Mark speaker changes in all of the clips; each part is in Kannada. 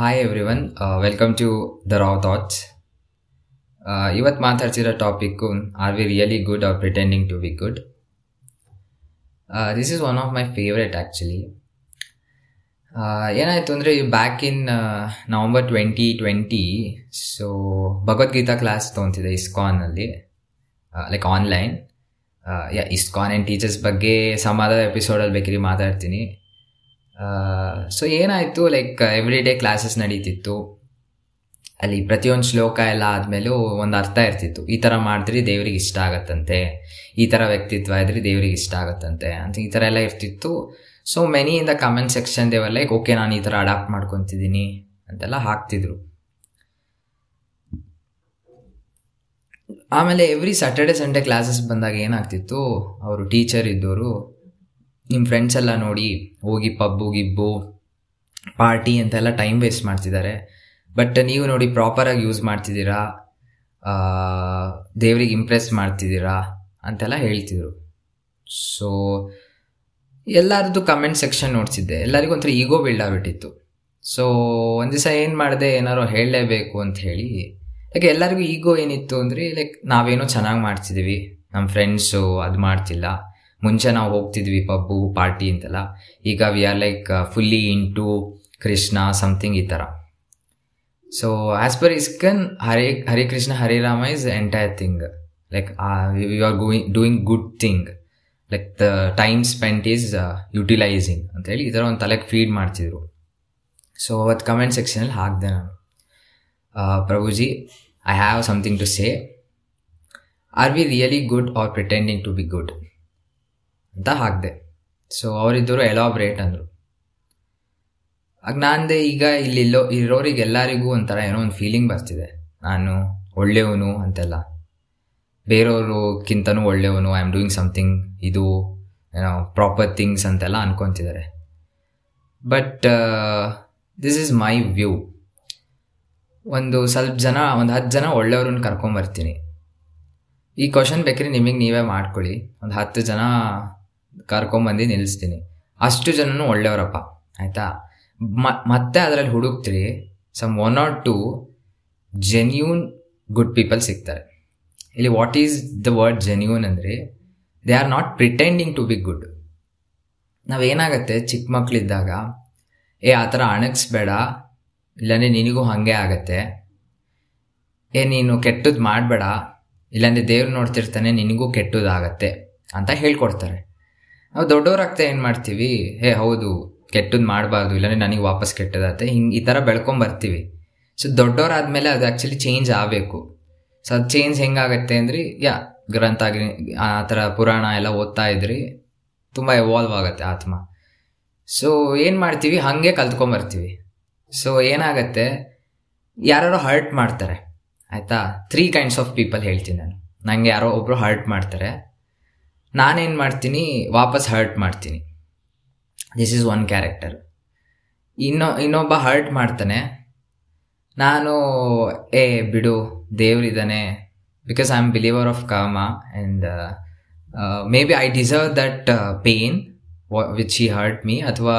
Speaker 1: Hi everyone welcome to the Rao thoughts ಇವತ್ತು ಮಾತಾಡ್ತಿರೋ topic are we really good or pretending to be good this is one of my favourite actually ಏನಾಯಿತು ಅಂದರೆ back in November twenty twenty so Bhagavad Gita class ತೊಗೊತಿದ್ದೆ ಇಸ್ಕಾನಲ್ಲಿ like online yeah ISKCON and teachers ಬಗ್ಗೆ ಸಮಾಧಾನ ಎಪಿಸೋಡಲ್ಲಿ ಬೇಕಿರಿ ಮಾತಾಡ್ತೀನಿ. ಸೊ ಏನಾಯಿತು ಲೈಕ್ ಎವ್ರಿ ಡೇ ಕ್ಲಾಸಸ್ ನಡೀತಿತ್ತು. ಅಲ್ಲಿ ಪ್ರತಿಯೊಂದು ಶ್ಲೋಕ ಎಲ್ಲ ಆದಮೇಲೂ ಒಂದು ಅರ್ಥ ಇರ್ತಿತ್ತು. ಈ ಥರ ಮಾಡಿದ್ರಿ ದೇವ್ರಿಗೆ ಇಷ್ಟ ಆಗತ್ತಂತೆ. ಈ ಥರ ವ್ಯಕ್ತಿತ್ವ ಇದ್ರಿ ದೇವ್ರಿಗೆ ಇಷ್ಟ ಆಗತ್ತಂತೆ ಅಂತ ಈ ಥರ ಎಲ್ಲ ಇರ್ತಿತ್ತು. So many in the comment section they were like okay ನಾನು ಈ ಥರ ಅಡಾಪ್ಟ್ ಮಾಡ್ಕೊತಿದ್ದೀನಿ ಅಂತೆಲ್ಲ ಹಾಕ್ತಿದ್ರು. ಆಮೇಲೆ ಎವ್ರಿ ಸ್ಯಾಟರ್ಡೆ ಸಂಡೇ ಕ್ಲಾಸಸ್ ಬಂದಾಗ ಏನಾಗ್ತಿತ್ತು? ಅವರು ಟೀಚರ್ ಇದ್ದವರು ನಿಮ್ಮ ಫ್ರೆಂಡ್ಸ್ ಎಲ್ಲ ನೋಡಿ, ಹೋಗಿ ಪಬ್ಬು ಗಿಬ್ಬು ಪಾರ್ಟಿ ಅಂತೆಲ್ಲ ಟೈಮ್ ವೇಸ್ಟ್ ಮಾಡ್ತಿದ್ದಾರೆ. ಬಟ್ ನೀವು ನೋಡಿ ಪ್ರಾಪರಾಗಿ ಯೂಸ್ ಮಾಡ್ತಿದ್ದೀರಾ? ದೇವ್ರಿಗೆ ಇಂಪ್ರೆಸ್ ಮಾಡ್ತಿದ್ದೀರಾ? ಅಂತೆಲ್ಲ ಹೇಳ್ತಿದ್ರು. ಸೊ ಎಲ್ಲರದ್ದು ಕಮೆಂಟ್ ಸೆಕ್ಷನ್ ನೋಡ್ತಿದ್ದೆ ಎಲ್ಲರಿಗೂ ಒಂಥರ ಈಗೋ ಬಿಲ್ಡ್ ಆಗಿಬಿಟ್ಟಿತ್ತು. ಸೊ ಒಂದು ದಿವಸ ಏನು ಮಾಡಿದೆ, ಏನಾರು ಹೇಳಲೇಬೇಕು ಅಂತ ಹೇಳಿ ಲೈಕ್ ಎಲ್ಲರಿಗೂ ಈಗೋ ಏನಿತ್ತು ಅಂದರೆ ಲೈಕ್ ನಾವೇನೋ ಚೆನ್ನಾಗಿ ಮಾಡ್ತಿದ್ದೀವಿ. ನಮ್ಮ ಫ್ರೆಂಡ್ಸು ಅದು ಮಾಡ್ತಿಲ್ಲ. ಮುಂಚೆ ನಾವು ಹೋಗ್ತಿದ್ವಿ ಪಬ್ಬು ಪಾರ್ಟಿ ಅಂತೆಲ್ಲ. ಈಗ we are like fully into Krishna something ಈ ಥರ so as per ISKCON Hare Hare Krishna Hare Rama is entire thing like you are going doing good thing like the time spent is utilising ಅಂತೇಳಿ ಈ ಥರ ಒಂದು ತಲೆಗೆ ಫೀಡ್ ಮಾಡ್ತಿದ್ರು. ಸೊ ಅವತ್ತು ಕಮೆಂಟ್ ಸೆಕ್ಷನಲ್ಲಿ ಹಾಕಿದೆ ನಾನು. Prabhuji I have something to say are we really good or pretending to be good ಅಂತ ಹಾಕಿದೆ. ಸೊ ಅವರಿದ್ದರು ಎಲಾಬ್ರೇಟ್ ಅಂದರು. ಆಗ ನಾನಂದೆ ಈಗ ಇಲ್ಲಿಲ್ಲೋ ಇರೋರಿಗೆ ಎಲ್ಲರಿಗೂ ಒಂಥರ ಏನೋ ಒಂದು ಫೀಲಿಂಗ್ ಬರ್ತಿದೆ. ನಾನು ಒಳ್ಳೆಯವನು ಅಂತೆಲ್ಲ. ಬೇರೆಯವ್ರಿಗಿಂತನೂ ಒಳ್ಳೆಯವನು ಐ ಆಮ್ ಡೂಯಿಂಗ್ ಸಮಥಿಂಗ್ ಇದು ಏನೋ ಪ್ರಾಪರ್ ಥಿಂಗ್ಸ್ ಅಂತೆಲ್ಲ ಅನ್ಕೊತಿದ್ದಾರೆ. But this is my view ಒಂದು ಸ್ವಲ್ಪ ಜನ, ಒಂದು ಹತ್ತು ಜನ ಒಳ್ಳೆಯವ್ರನ್ನ ಕರ್ಕೊಂಬರ್ತೀನಿ. ಈ ಕ್ವಶನ್ ಬೇಕ್ರಿ ನಿಮಗೆ ನೀವೇ ಮಾಡ್ಕೊಳ್ಳಿ. ಒಂದು ಹತ್ತು ಜನ ಕರ್ಕೊಂಬಂದು ನಿಲ್ಲಿಸ್ತೀನಿ. ಅಷ್ಟು ಜನನು ಒಳ್ಳೆಯವರಪ್ಪ, ಆಯಿತಾ? ಮತ್ತೆ ಅದರಲ್ಲಿ ಹುಡುಕ್ತೀರಿ some one or two genuine good people ಸಿಗ್ತಾರೆ. ಇಲ್ಲಿ what is the word genuine ಅಂದರೆ they are not pretending to be good ನಾವೇನಾಗತ್ತೆ, ಚಿಕ್ಕ ಮಕ್ಕಳಿದ್ದಾಗ ಏ, ಆ ಥರ ಅಣಗಿಸ್ಬೇಡ, ಇಲ್ಲಾಂದರೆ ನಿನಗೂ ಹಾಗೆ ಆಗತ್ತೆ. ಏ, ನೀನು ಕೆಟ್ಟದ್ದು ಮಾಡಬೇಡ, ಇಲ್ಲಾಂದರೆ ದೇವ್ರು ನೋಡ್ತಿರ್ತಾನೆ, ನಿನಗೂ ಕೆಟ್ಟದಾಗತ್ತೆ ಅಂತ ಹೇಳ್ಕೊಡ್ತಾರೆ. ನಾವು ದೊಡ್ಡವರಾಗ್ತಾ ಏನು ಮಾಡ್ತೀವಿ? ಹೇ, ಹೌದು ಕೆಟ್ಟದ್ದು ಮಾಡಬಾರ್ದು, ಇಲ್ಲಾಂದರೆ ನನಗೆ ವಾಪಸ್ ಕೆಟ್ಟದಾಗತ್ತೆ ಹಿಂಗೆ ಈ ಥರ ಬೆಳ್ಕೊಂಬರ್ತೀವಿ. ಸೊ ದೊಡ್ಡವರಾದಮೇಲೆ ಅದು ಆ್ಯಕ್ಚುಲಿ ಚೇಂಜ್ ಆಗಬೇಕು. ಸೊ, ಅದು ಚೇಂಜ್ ಹೆಂಗಾಗತ್ತೆ ಅಂದ್ರೆ, ಯಾ ಗ್ರಂಥ ಆ ಥರ ಪುರಾಣ ಎಲ್ಲ ಓದ್ತಾ ಇದ್ರಿ, ತುಂಬ ಎವಾಲ್ವ್ ಆಗುತ್ತೆ ಆತ್ಮ. ಸೊ, ಏನು ಮಾಡ್ತೀವಿ? ಹಾಗೆ ಕಲ್ತ್ಕೊಂಬರ್ತೀವಿ. ಸೊ, ಏನಾಗತ್ತೆ? ಯಾರು ಹರ್ಟ್ ಮಾಡ್ತಾರೆ. ಆಯಿತಾ? ತ್ರೀ ಕೈಂಡ್ಸ್ ಆಫ್ ಪೀಪಲ್ ಹೇಳ್ತೀನಿ ನಾನು. ನನಗೆ ಯಾರೋ ಒಬ್ಬರು ಹರ್ಟ್ ಮಾಡ್ತಾರೆ. ನಾನೇನು ಮಾಡ್ತೀನಿ, ವಾಪಸ್ ಹರ್ಟ್ ಮಾಡ್ತೀನಿ. ದಿಸ್ ಈಸ್ ಒನ್ ಕ್ಯಾರೆಕ್ಟರ್ ಇನ್ನೊ, ಇನ್ನೊಬ್ಬ ಹರ್ಟ್ ಮಾಡ್ತಾನೆ. ನಾನು, ಏ, ಬಿಡು ದೇವ್ರಿದ್ದಾನೆ because I am believer of karma and maybe I deserve that pain which he hurt me ಅಥವಾ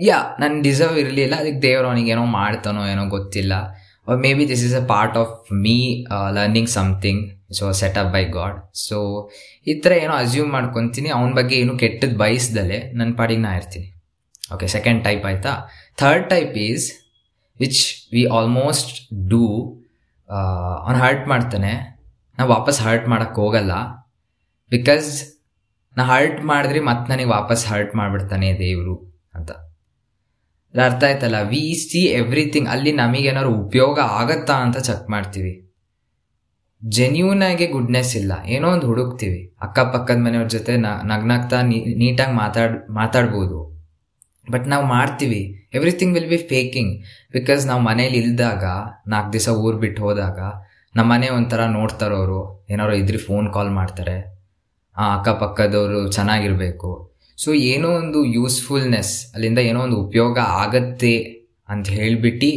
Speaker 1: ಯಾ ನನ್ನ ಡಿಸರ್ವ್ ಇರಲಿಲ್ಲ. ಅದಕ್ಕೆ ದೇವ್ರು ಅವನಿಗೆ ಏನೋ ಮಾಡ್ತಾನೋ ಏನೋ ಗೊತ್ತಿಲ್ಲ. Maybe this a part part of me learning something so set up by God so ಈ ಥರ ಏನೋ ಅಸ್ಯೂಮ್ ಮಾಡ್ಕೊತೀನಿ. ಅವನ ಬಗ್ಗೆ ಏನು ಕೆಟ್ಟದ್ದು ಬಯಸ್ದಲೆ ನನ್ನ ಪಾಡಿಗೆ ನಾ ಇರ್ತೀನಿ. ಓಕೆ ಸೆಕೆಂಡ್ ಟೈಪ್ ಆಯಿತಾ? Third type is which we almost do ಅವನು ಹರ್ಟ್ ಮಾಡ್ತಾನೆ. ನಾವು ವಾಪಸ್ ಹರ್ಟ್ ಮಾಡೋಕ್ಕೆ ಹೋಗಲ್ಲ. ಬಿಕಾಸ್ ನಾ ಹರ್ಟ್ ಮಾಡಿದ್ರೆ ಮತ್ತೆ ನನಗೆ ವಾಪಸ್ ಹರ್ಟ್ ಮಾಡಿಬಿಡ್ತಾನೆ ದೇವರು ಅಂತ. ಅರ್ಥ ಆಯ್ತಲ್ಲ? ವಿ ಸಿ ಎವ್ರಿಥಿಂಗ್ ಅಲ್ಲಿ ನಮಗೇನಾದ್ರು ಉಪಯೋಗ ಆಗತ್ತಾ ಅಂತ ಚೆಕ್ ಮಾಡ್ತೀವಿ. ಜೆನ್ಯೂನ್ ಆಗಿ ಗುಡ್ನೆಸ್ ಇಲ್ಲ. ಏನೋ ಒಂದು ಹುಡುಕ್ತೀವಿ. ಅಕ್ಕಪಕ್ಕದ ಮನೆಯವ್ರ ಜೊತೆ ನಗ್ನಾಗ್ತಾ ನೀಟಾಗಿ ಮಾತಾಡ್, ಮಾತಾಡ್ಬೋದು. ಬಟ್ ನಾವು ಮಾಡ್ತೀವಿ. Everything will be faking because ನಾವು ಮನೇಲಿ ಇಲ್ದಾಗ ನಾಲ್ಕು ದಿವಸ ಊರು ಬಿಟ್ಟು ಹೋದಾಗ ನಮ್ಮ ಮನೆ ಒಂಥರ ನೋಡ್ತಾರೋರು. ಏನಾರು ಇದ್ರಿ ಫೋನ್ ಕಾಲ್ ಮಾಡ್ತಾರೆ. ಆ ಅಕ್ಕಪಕ್ಕದವರು ಚೆನ್ನಾಗಿರಬೇಕು. ಸೊ ಏನೋ ಒಂದು ಯೂಸ್ಫುಲ್ನೆಸ್ ಅಲ್ಲಿಂದ ಏನೋ ಒಂದು ಉಪಯೋಗ ಆಗತ್ತೆ ಅಂತ ಹೇಳಿಬಿಟ್ಟು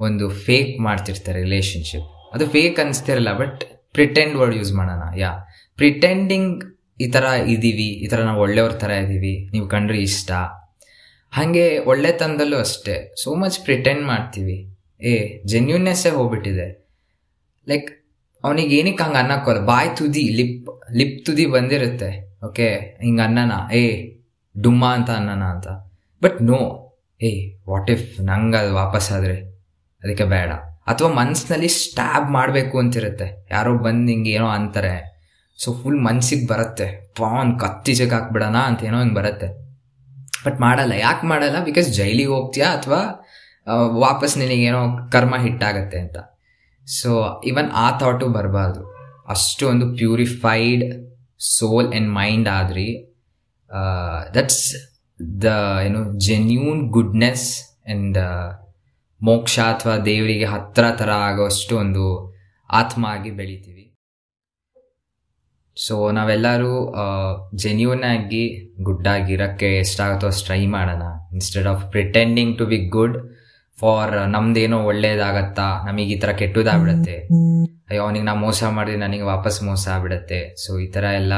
Speaker 1: ಒಂದು ಫೇಕ್ ಮಾಡ್ತಿರ್ತಾರೆ ರಿಲೇಶನ್ಶಿಪ್ ಅದು ಫೇಕ್ ಅನಿಸ್ತಿರಲ್ಲ ಬಟ್ ಪ್ರಿಟೆಂಡ್ ವರ್ಡ್ ಯೂಸ್ ಮಾಡೋಣ, ಯಾ? ಪ್ರಿಟೆಂಡಿಂಗ್ ಈ ಥರ ಇದ್ದೀವಿ ಈ ಥರ ನಾವು ಒಳ್ಳೆಯವ್ರ ಥರ ಇದ್ದೀವಿ ನೀವು ಕಂಡ್ರೆ ಇಷ್ಟ. ಹಾಗೆ ಒಳ್ಳೆತನದಲ್ಲೂ ಅಷ್ಟೇ ಸೋ ಮಚ್ ಪ್ರಿಟೆಂಡ್ ಮಾಡ್ತೀವಿ. ಏ ಜೆನ್ಯೂನ್ನೆಸ್ಸೇ ಹೋಗ್ಬಿಟ್ಟಿದೆ. ಲೈಕ್ ಅವನಿಗೆ ಏನಕ್ಕೆ ಹಂಗೆ ಅನ್ನಕ್ಕೋಲ್ಲ ಬಾಯ್ ತುದಿ, ಲಿಪ್ ಲಿಪ್ ತುದಿ ಬಂದಿರುತ್ತೆ. ಓಕೆ ಹಿಂಗೆ ಅನ್ನನ? ಏ, ಡುಮ್ಮ ಅಂತ ಅನ್ನನ ಅಂತ. ಬಟ್ ನೋ ಏ ವಾಟ್ ಇಫ್ ನಂಗೆ ಅದು ವಾಪಸ್ ಆದರೆ? ಅದಕ್ಕೆ ಬೇಡ. ಅಥವಾ ಮನಸ್ಸಿನಲ್ಲಿ ಸ್ಟ್ಯಾಬ್ ಮಾಡಬೇಕು ಅಂತಿರುತ್ತೆ. ಯಾರೋ ಬಂದು ಹಿಂಗೆ ಏನೋ ಅಂತಾರೆ. ಸೊ ಫುಲ್ ಮನ್ಸಿಗೆ ಬರುತ್ತೆ. ಪಾನ್ ಕತ್ತಿಜಕ್ಕೆ ಹಾಕ್ಬಿಡೋಣ ಅಂತ ಏನೋ ಹಿಂಗೆ ಬರುತ್ತೆ. ಬಟ್ ಮಾಡಲ್ಲ. ಯಾಕೆ ಮಾಡಲ್ಲ? ಬಿಕಾಸ್ ಜೈಲಿಗೆ ಹೋಗ್ತೀಯಾ? ಅಥವಾ ವಾಪಸ್ ನಿನಗೇನೋ ಕರ್ಮ ಹಿಟ್ಟಾಗತ್ತೆ ಅಂತ. ಸೊ ಇವನ್ ಆ ಥಾಟು ಬರಬಾರ್ದು. ಅಷ್ಟು ಒಂದು ಪ್ಯೂರಿಫೈಡ್ ಸೋಲ್ ಆ್ಯಂಡ್ ಮೈಂಡ್ ಆದ್ರಿ ದಟ್ಸ್ ದ ಏನು ಜೆನ್ಯೂನ್ ಗುಡ್ನೆಸ್ ಆ್ಯಂಡ್ ಮೋಕ್ಷ ಅಥವಾ ದೇವರಿಗೆ ಹತ್ತಿರ ಥರ ಆಗೋಷ್ಟು ಒಂದು ಆತ್ಮ ಆಗಿ ಬೆಳಿತೀವಿ. ಸೊ ನಾವೆಲ್ಲರೂ ಜೆನ್ಯೂನ್ ಆಗಿ ಗುಡ್ ಆಗಿರೋಕ್ಕೆ ಎಷ್ಟಾಗುತ್ತೋ ಅಷ್ಟು ಟ್ರೈ ಮಾಡೋಣ. Instead of pretending to be good for ನಮ್ದೇನೋ ಒಳ್ಳೇದಾಗತ್ತಾ? ನಮಗೆ ಈ ಥರ ಕೆಟ್ಟದಾಗ್ಬಿಡತ್ತೆ. ಅಯ್ಯೋ ಅವನಿಗೆ ನಾ ಮೋಸ ಮಾಡಿದ್ರೆ ನನಗೆ ವಾಪಸ್ ಮೋಸ ಆಗ್ಬಿಡತ್ತೆ. ಸೊ ಈ ಥರ ಎಲ್ಲ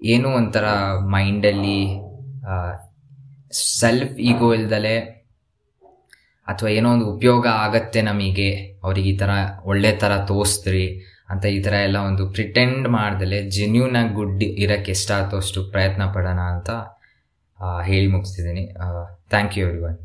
Speaker 1: ಏನೋ ಒಂಥರ ಮೈಂಡಲ್ಲಿ ಸೆಲ್ಫ್ ಈಗೋ ಇಲ್ದಲೆ ಅಥವಾ ಏನೋ ಒಂದು ಉಪಯೋಗ ಆಗತ್ತೆ ನಮಗೆ. ಅವ್ರಿಗೆ ಈ ಥರ ಒಳ್ಳೆ ಥರ ತೋರಿಸ್ದ್ರಿ ಅಂತ ಈ ಥರ ಎಲ್ಲ ಒಂದು ಪ್ರಿಟೆಂಡ್ ಮಾಡ್ದಲೆ ಜೆನ್ಯೂನ್ ಆಗಿ ಗುಡ್ ಇರಕ್ಕೆ ಎಷ್ಟಾಗುತ್ತೋ ಅಷ್ಟು ಪ್ರಯತ್ನ ಪಡೋಣ ಅಂತ ಹೇಳಿ ಮುಗಿಸ್ತಿದ್ದೀನಿ. Thank you everyone